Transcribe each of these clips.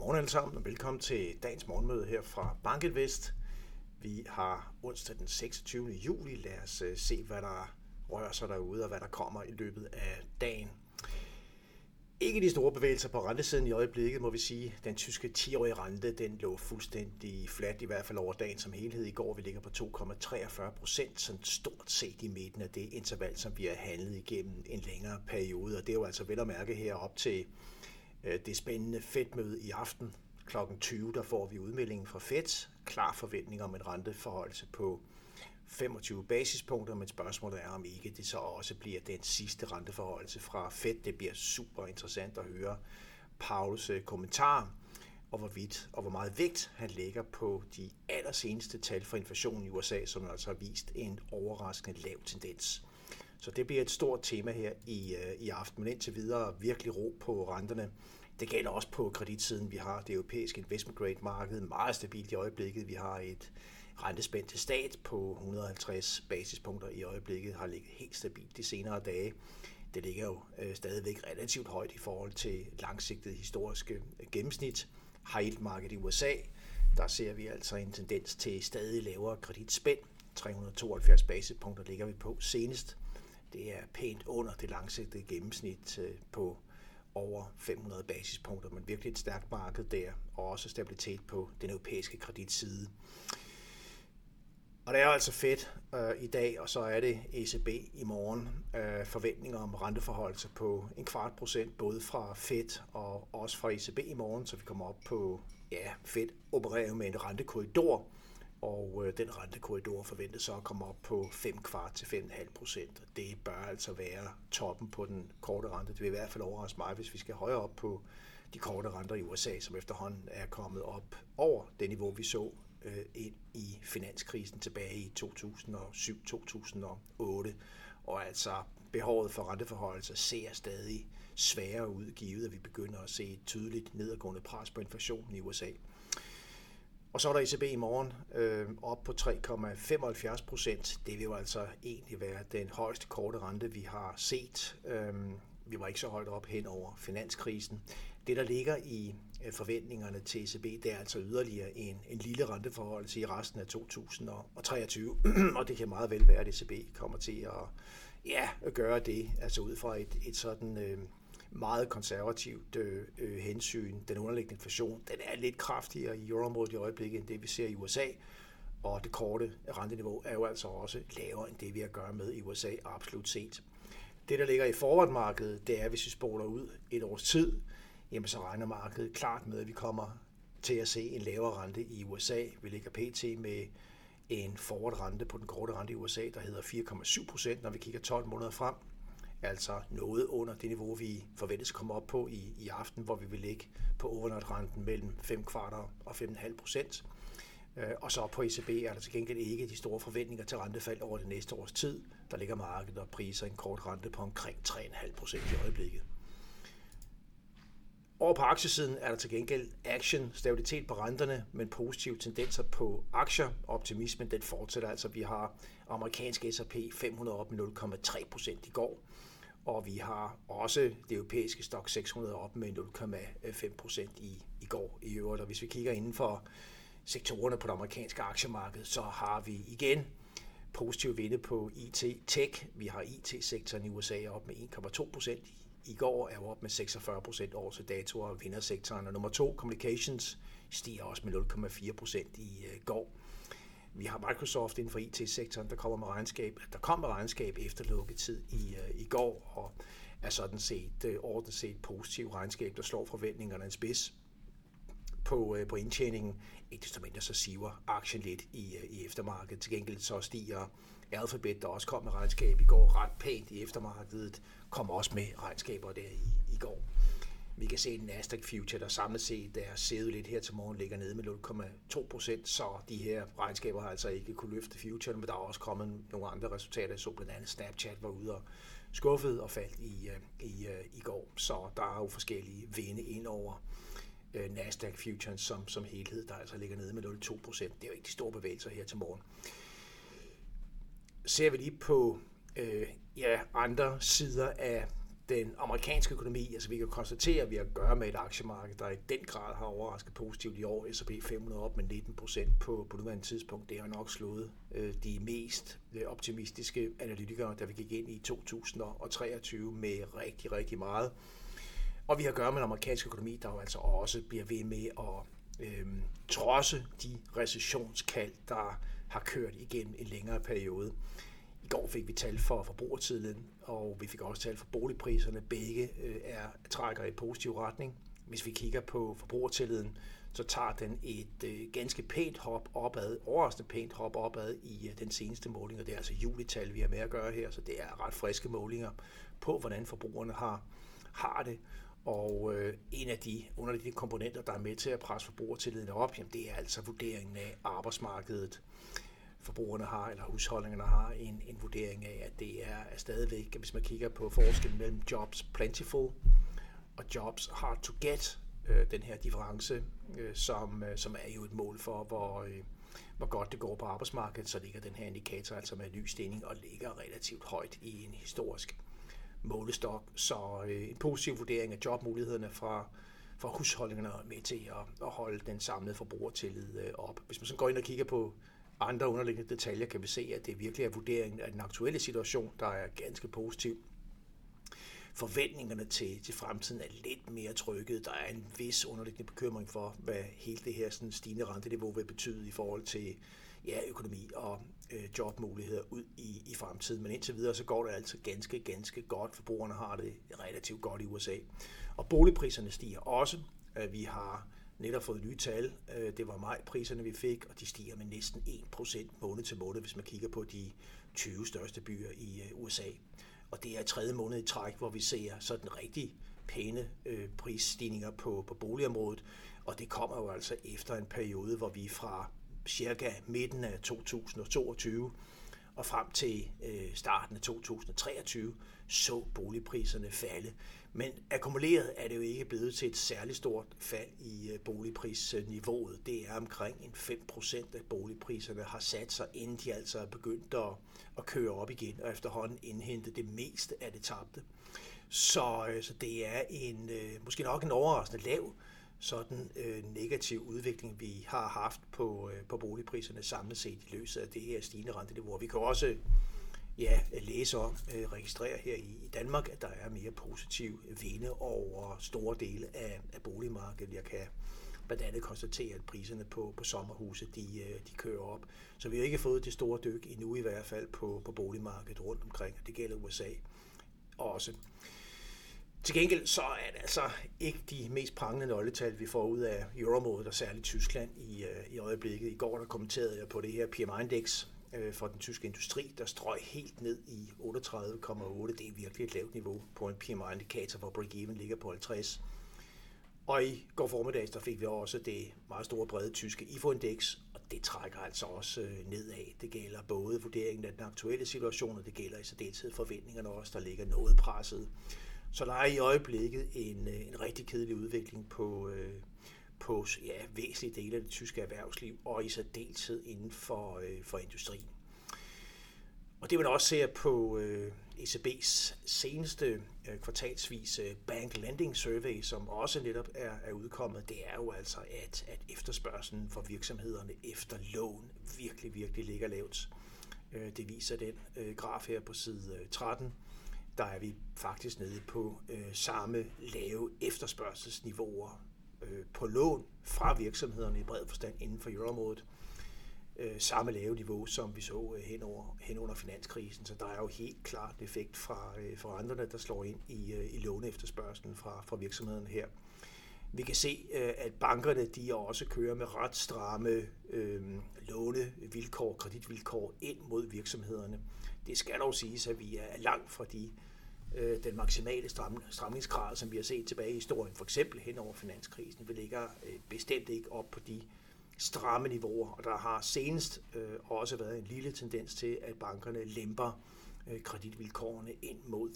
Godmorgen alle sammen, og velkommen til dagens morgenmøde her fra Bankinvest. Vi har onsdag den 26. juli. Lad os øh, se, hvad der rører sig derude, og hvad der kommer i løbet af dagen. Ikke de store bevægelser på rentesiden i øjeblikket, må vi sige. Den tyske 10-årige rente, den lå fuldstændig flat, i hvert fald over dagen som helhed i går. Vi ligger på 2,43 procent, sådan stort set i midten af det interval, som vi har handlet igennem en længere periode. Og det er jo altså vel at mærke her op til det det spændende Fed-møde i aften. Klokken 20, der får vi udmeldingen fra Fed. Klar forventning om en renteforholdelse på 25 basispunkter, men spørgsmålet er, om ikke det så også bliver den sidste renteforholdelse fra Fed. Det bliver super interessant at høre Pauls øh, kommentar, og hvorvidt og hvor meget vægt han lægger på de allerseneste tal for inflationen i USA, som altså har vist en overraskende lav tendens. Så det bliver et stort tema her i, øh, i aften, men indtil videre virkelig ro på renterne. Det gælder også på kreditsiden. Vi har det europæiske investment grade marked meget stabilt i øjeblikket. Vi har et rentespænd til stat på 150 basispunkter i øjeblikket, har ligget helt stabilt de senere dage. Det ligger jo øh, stadigvæk relativt højt i forhold til langsigtet historiske øh, gennemsnit. High yield market i USA, der ser vi altså en tendens til stadig lavere kreditspænd. 372 basispunkter ligger vi på senest. Det er pænt under det langsigtede gennemsnit øh, på over 500 basispunkter, men virkelig et stærkt marked der, og også stabilitet på den europæiske kreditside. Og det er altså fedt øh, i dag, og så er det ECB i morgen. Øh, forventninger om renteforholdelse på en kvart procent, både fra Fed og også fra ECB i morgen, så vi kommer op på, ja, Fed opererer med en rentekorridor, og øh, den rentekorridor forventes så at komme op på 5 kvart til 5,5 procent. Det bør altså være toppen på den korte rente. Det vil i hvert fald overraske mig, hvis vi skal højere op på de korte renter i USA, som efterhånden er kommet op over det niveau, vi så øh, ind i finanskrisen tilbage i 2007-2008. Og altså behovet for renteforholdelser ser stadig sværere ud, givet at vi begynder at se et tydeligt nedadgående pres på inflationen i USA. Og så er der ECB i morgen øh, op på 3,75 procent. Det vil jo altså egentlig være den højeste korte rente, vi har set. Øh, vi var ikke så højt op hen over finanskrisen. Det, der ligger i øh, forventningerne til ECB, det er altså yderligere en, en lille renteforholdelse i resten af 2023. og det kan meget vel være, at ECB kommer til at, ja, at gøre det, altså ud fra et, et sådan... Øh, meget konservativt øh, øh, hensyn. Den underliggende inflation, den er lidt kraftigere i euroområdet i øjeblikket, end det vi ser i USA. Og det korte renteniveau er jo altså også lavere end det, vi har at gøre med i USA, absolut set. Det, der ligger i forwardmarkedet, det er, hvis vi spoler ud et års tid, jamen så regner markedet klart med, at vi kommer til at se en lavere rente i USA. Vi ligger pt. med en forward rente på den korte rente i USA, der hedder 4,7 procent, når vi kigger 12 måneder frem altså noget under det niveau, vi forventes at komme op på i, i aften, hvor vi vil ligge på overnight-renten mellem 5 kvarter og 5,5 procent. Øh, og så på ECB er der til gengæld ikke de store forventninger til rentefald over det næste års tid. Der ligger markedet og priser en kort rente på omkring 3,5 procent i øjeblikket. Over på aktiesiden er der til gengæld action, stabilitet på renterne, men positive tendenser på aktier. Optimismen den fortsætter altså. Vi har amerikansk S&P 500 op med 0,3 procent i går og vi har også det europæiske stok 600 op med 0,5 procent i, i går i øvrigt. Og hvis vi kigger inden for sektorerne på det amerikanske aktiemarked, så har vi igen positiv vinde på IT-tech. Vi har IT-sektoren i USA op med 1,2 procent. I går er vi op med 46 procent over til dato og vindersektoren. Og nummer to, communications, stiger også med 0,4 procent i øh, går. Vi har Microsoft inden for IT-sektoren, der kommer med regnskab, der kom med regnskab efter lukketid i, øh, i går, og er sådan set øh, ordentligt set positiv regnskab, der slår forventningerne en spids på, øh, på indtjeningen. Ikke desto mindre så siver aktien lidt i, i eftermarkedet. Til gengæld så stiger Alphabet, der også kom med regnskab i går, ret pænt i eftermarkedet, kom også med regnskaber der i, i går. Vi kan se, at Nasdaq Future, der samlet set er sædet lidt her til morgen, ligger nede med 0,2 procent, så de her regnskaber har altså ikke kunne løfte future, men der er også kommet nogle andre resultater. Så blandt andet Snapchat var ude og skuffet og faldt i, øh, i, øh, i går, så der er jo forskellige vinde ind over øh, Nasdaq Future som, som helhed, der altså ligger nede med 0,2 procent. Det er jo ikke de store bevægelser her til morgen. Ser vi lige på øh, ja, andre sider af den amerikanske økonomi, altså vi kan konstatere, at vi har at gøre med et aktiemarked, der i den grad har overrasket positivt i år. S&P 500 op med 19 procent på, på nuværende tidspunkt. Det har nok slået øh, de mest øh, optimistiske analytikere, der vi gik ind i 2023 med rigtig, rigtig meget. Og vi har at gøre med en amerikansk økonomi, der jo altså også bliver ved med at øh, trodse de recessionskald, der har kørt igennem en længere periode. Går fik vi tal for forbrugertiden, og vi fik også tal for boligpriserne. Begge øh, er trækker i positiv retning. Hvis vi kigger på forbrugertilliden, så tager den et øh, ganske pænt hop opad, overraskende pænt hop opad i øh, den seneste måling, og det er altså julital, vi har med at gøre her, så det er ret friske målinger på, hvordan forbrugerne har, har det. Og øh, en af de underliggende komponenter, der er med til at presse forbrugertilliden op, jamen, det er altså vurderingen af arbejdsmarkedet forbrugerne har, eller husholdningerne har en, en vurdering af, at det er, er stadigvæk, hvis man kigger på forskellen mellem jobs plentiful og jobs hard to get, øh, den her difference, øh, som, øh, som er jo et mål for, hvor, øh, hvor godt det går på arbejdsmarkedet, så ligger den her indikator altså med ny stigning og ligger relativt højt i en historisk målestok. Så øh, en positiv vurdering af jobmulighederne fra, for husholdningerne med til at, at holde den samlede forbrugertillid øh, op. Hvis man så går ind og kigger på andre underliggende detaljer kan vi se, at det virkelig er vurderingen af den aktuelle situation, der er ganske positiv. Forventningerne til, til fremtiden er lidt mere trykket. Der er en vis underliggende bekymring for, hvad hele det her sådan, stigende renteniveau vil betyde i forhold til ja, økonomi og øh, jobmuligheder ud i, i fremtiden. Men indtil videre, så går det altså ganske, ganske godt. Forbrugerne har det relativt godt i USA. Og boligpriserne stiger også. Øh, vi har netop fået nye tal. Øh, det var majpriserne, vi fik, og de stiger med næsten 1% måned til måned, hvis man kigger på de 20 største byer i øh, USA. Og det er tredje måned i træk, hvor vi ser sådan rigtig pæne øh, prisstigninger på, på boligområdet. Og det kommer jo altså efter en periode, hvor vi fra cirka midten af 2022 og frem til øh, starten af 2023 så boligpriserne falde. Men akkumuleret er det jo ikke blevet til et særligt stort fald i øh, boligprisniveauet. Det er omkring en 5% af boligpriserne har sat sig, inden de altså er begyndt at, at køre op igen og efterhånden indhente det meste af det tabte. Så, øh, så det er en øh, måske nok en overraskende lav sådan øh, negativ udvikling, vi har haft på, øh, på boligpriserne samlet set i løbet af det her stigende renteniveau. Vi kan også ja, læse om, øh, registrere her i, i Danmark, at der er mere positiv vinde over store dele af, af boligmarkedet. Jeg kan blandt andet konstatere, at priserne på, på sommerhuse, de, øh, de kører op. Så vi har ikke fået det store dyk endnu i hvert fald på, på boligmarkedet rundt omkring. Det gælder USA også. Til gengæld så er det altså ikke de mest prangende nøgletal, vi får ud af euroområdet og særligt Tyskland i, øh, i øjeblikket. I går der kommenterede jeg på det her PMI-indeks øh, for den tyske industri, der strøg helt ned i 38,8. Det er virkelig et lavt niveau på en PMI-indikator, hvor break-even ligger på 50. Og i går formiddags, der fik vi også det meget store brede tyske IFO-indeks, og det trækker altså også øh, nedad. Det gælder både vurderingen af den aktuelle situation, og det gælder i særdeleshed forventningerne også, der ligger noget presset så der er i øjeblikket en, øh, en rigtig kedelig udvikling på, øh, på ja, væsentlige dele af det tyske erhvervsliv, og i særdeleshed inden for, øh, for industrien. Og det man også ser på øh, ECB's seneste øh, kvartalsvise øh, Bank Lending Survey, som også netop er, er udkommet, det er jo altså, at, at efterspørgselen for virksomhederne efter lån virkelig, virkelig ligger lavt. Øh, det viser den øh, graf her på side øh, 13 der er vi faktisk nede på øh, samme lave efterspørgselsniveauer øh, på lån fra virksomhederne i bred forstand inden for euroområdet. Øh, samme lave niveau, som vi så øh, hen, over, hen under finanskrisen. Så der er jo helt klart en effekt fra, øh, fra andre, der slår ind i, øh, i låneefterspørgselen fra, fra virksomhederne her. Vi kan se, øh, at bankerne de også kører med ret stramme øh, lånevilkår, kreditvilkår ind mod virksomhederne. Det skal dog siges, at vi er langt fra de øh, Øh, den maksimale stram, stramningsgrad, som vi har set tilbage i historien, for eksempel hen over finanskrisen. Vi ligger øh, bestemt ikke op på de stramme niveauer, og der har senest øh, også været en lille tendens til, at bankerne lemper øh, kreditvilkårene ind mod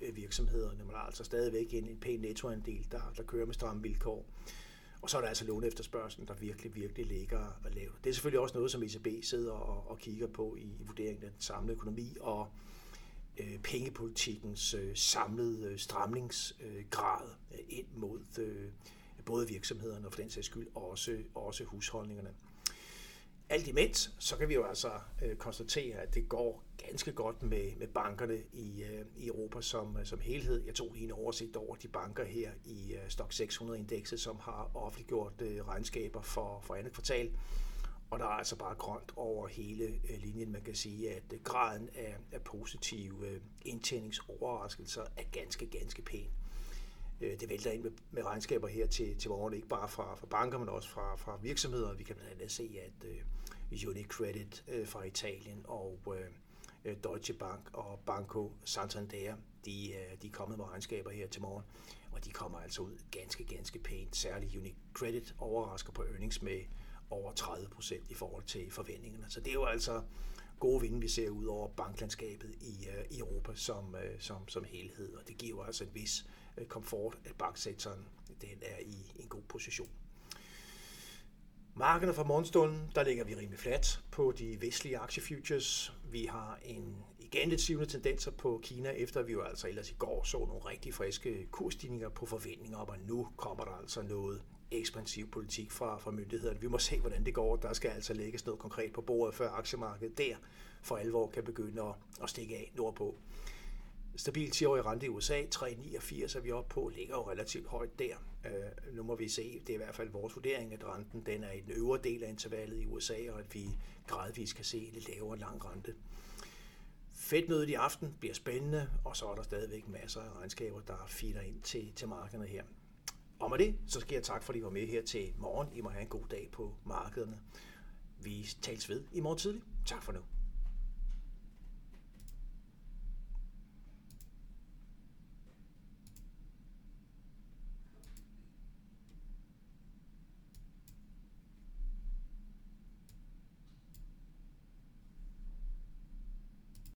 øh, virksomhederne. Man har altså stadigvæk en, en pæn nettoandel, der, der kører med stramme vilkår. Og så er der altså låneefterspørgselen, der virkelig, virkelig ligger og lavt. Det er selvfølgelig også noget, som ECB sidder og, og kigger på i, i vurderingen af den samlede økonomi, og øh, pengepolitikkens øh, samlede øh, stramningsgrad øh, ind mod øh, både virksomhederne og for den sags skyld også, også husholdningerne. Alt imens, så kan vi jo altså øh, konstatere, at det går ganske godt med, med bankerne i, øh, i Europa som, øh, som helhed. Jeg tog lige en oversigt over de banker her i øh, Stock 600-indekset, som har offentliggjort øh, regnskaber for, for andet kvartal. Og der er altså bare grønt over hele øh, linjen. Man kan sige, at øh, graden af, af positive øh, indtjeningsoverraskelser er ganske, ganske pæn. Det vælter ind med, med regnskaber her til, til morgen, ikke bare fra, fra banker, men også fra, fra virksomheder. Vi kan blandt andet se, at uh, Unicredit uh, fra Italien og uh, Deutsche Bank og Banco Santander, de, uh, de er kommet med regnskaber her til morgen, og de kommer altså ud ganske, ganske pænt. Særligt Unicredit overrasker på earnings med over 30 procent i forhold til forventningerne. Så det er jo altså gode vinde, vi ser ud over banklandskabet i, øh, i Europa som, øh, som, som helhed, og det giver altså en vis Øh, komfort, at banksektoren den er i en god position. Markederne fra morgenstunden, der ligger vi rimelig fladt på de vestlige aktiefutures. Vi har en igen lidt sivende tendenser på Kina, efter vi jo altså ellers i går så nogle rigtig friske kursstigninger på forventninger, og nu kommer der altså noget ekspansiv politik fra, fra myndighederne. Vi må se, hvordan det går. Der skal altså lægges noget konkret på bordet, før aktiemarkedet der for alvor kan begynde at, at stikke af nordpå. Stabil 10-årig rente i USA, 3,89 er vi oppe på, ligger jo relativt højt der. Øh, nu må vi se, det er i hvert fald vores vurdering, at renten den er i den øvre del af intervallet i USA, og at vi gradvist kan se en lidt lavere lang rente. Fedtmødet i aften bliver spændende, og så er der stadigvæk masser af regnskaber, der filer ind til, til markederne her. Og med det, så skal jeg tak, fordi I var med her til morgen. I må have en god dag på markederne. Vi tales ved i morgen tidlig. Tak for nu.